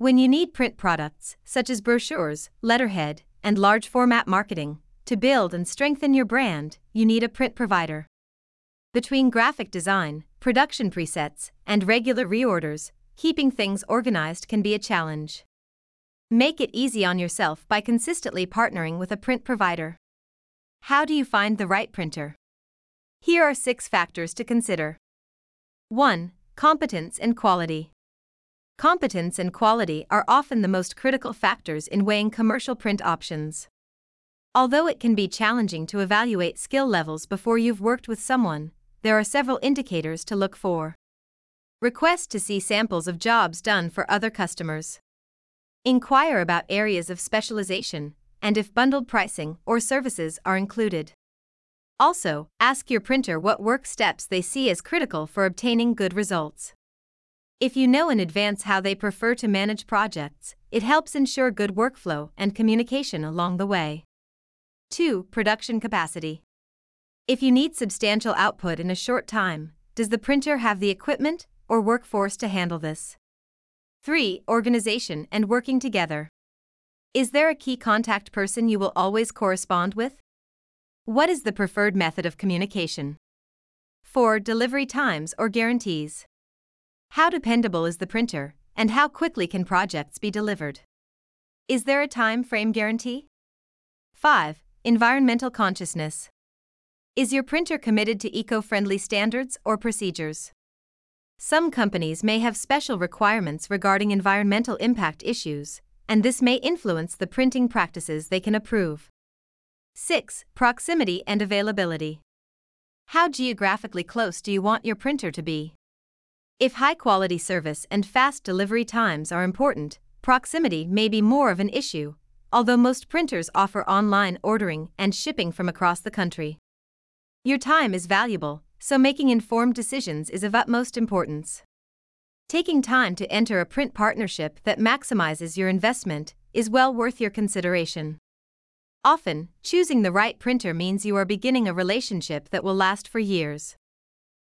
When you need print products, such as brochures, letterhead, and large format marketing, to build and strengthen your brand, you need a print provider. Between graphic design, production presets, and regular reorders, keeping things organized can be a challenge. Make it easy on yourself by consistently partnering with a print provider. How do you find the right printer? Here are six factors to consider. 1. Competence and quality. Competence and quality are often the most critical factors in weighing commercial print options. Although it can be challenging to evaluate skill levels before you've worked with someone, there are several indicators to look for. Request to see samples of jobs done for other customers. Inquire about areas of specialization and if bundled pricing or services are included. Also, ask your printer what work steps they see as critical for obtaining good results. If you know in advance how they prefer to manage projects, it helps ensure good workflow and communication along the way. 2. Production capacity. If you need substantial output in a short time, does the printer have the equipment or workforce to handle this? 3. Organization and working together. Is there a key contact person you will always correspond with? What is the preferred method of communication? 4. Delivery times or guarantees. How dependable is the printer, and how quickly can projects be delivered? Is there a time frame guarantee? 5. Environmental consciousness. Is your printer committed to eco friendly standards or procedures? Some companies may have special requirements regarding environmental impact issues, and this may influence the printing practices they can approve. 6. Proximity and availability. How geographically close do you want your printer to be? If high quality service and fast delivery times are important, proximity may be more of an issue, although most printers offer online ordering and shipping from across the country. Your time is valuable, so making informed decisions is of utmost importance. Taking time to enter a print partnership that maximizes your investment is well worth your consideration. Often, choosing the right printer means you are beginning a relationship that will last for years.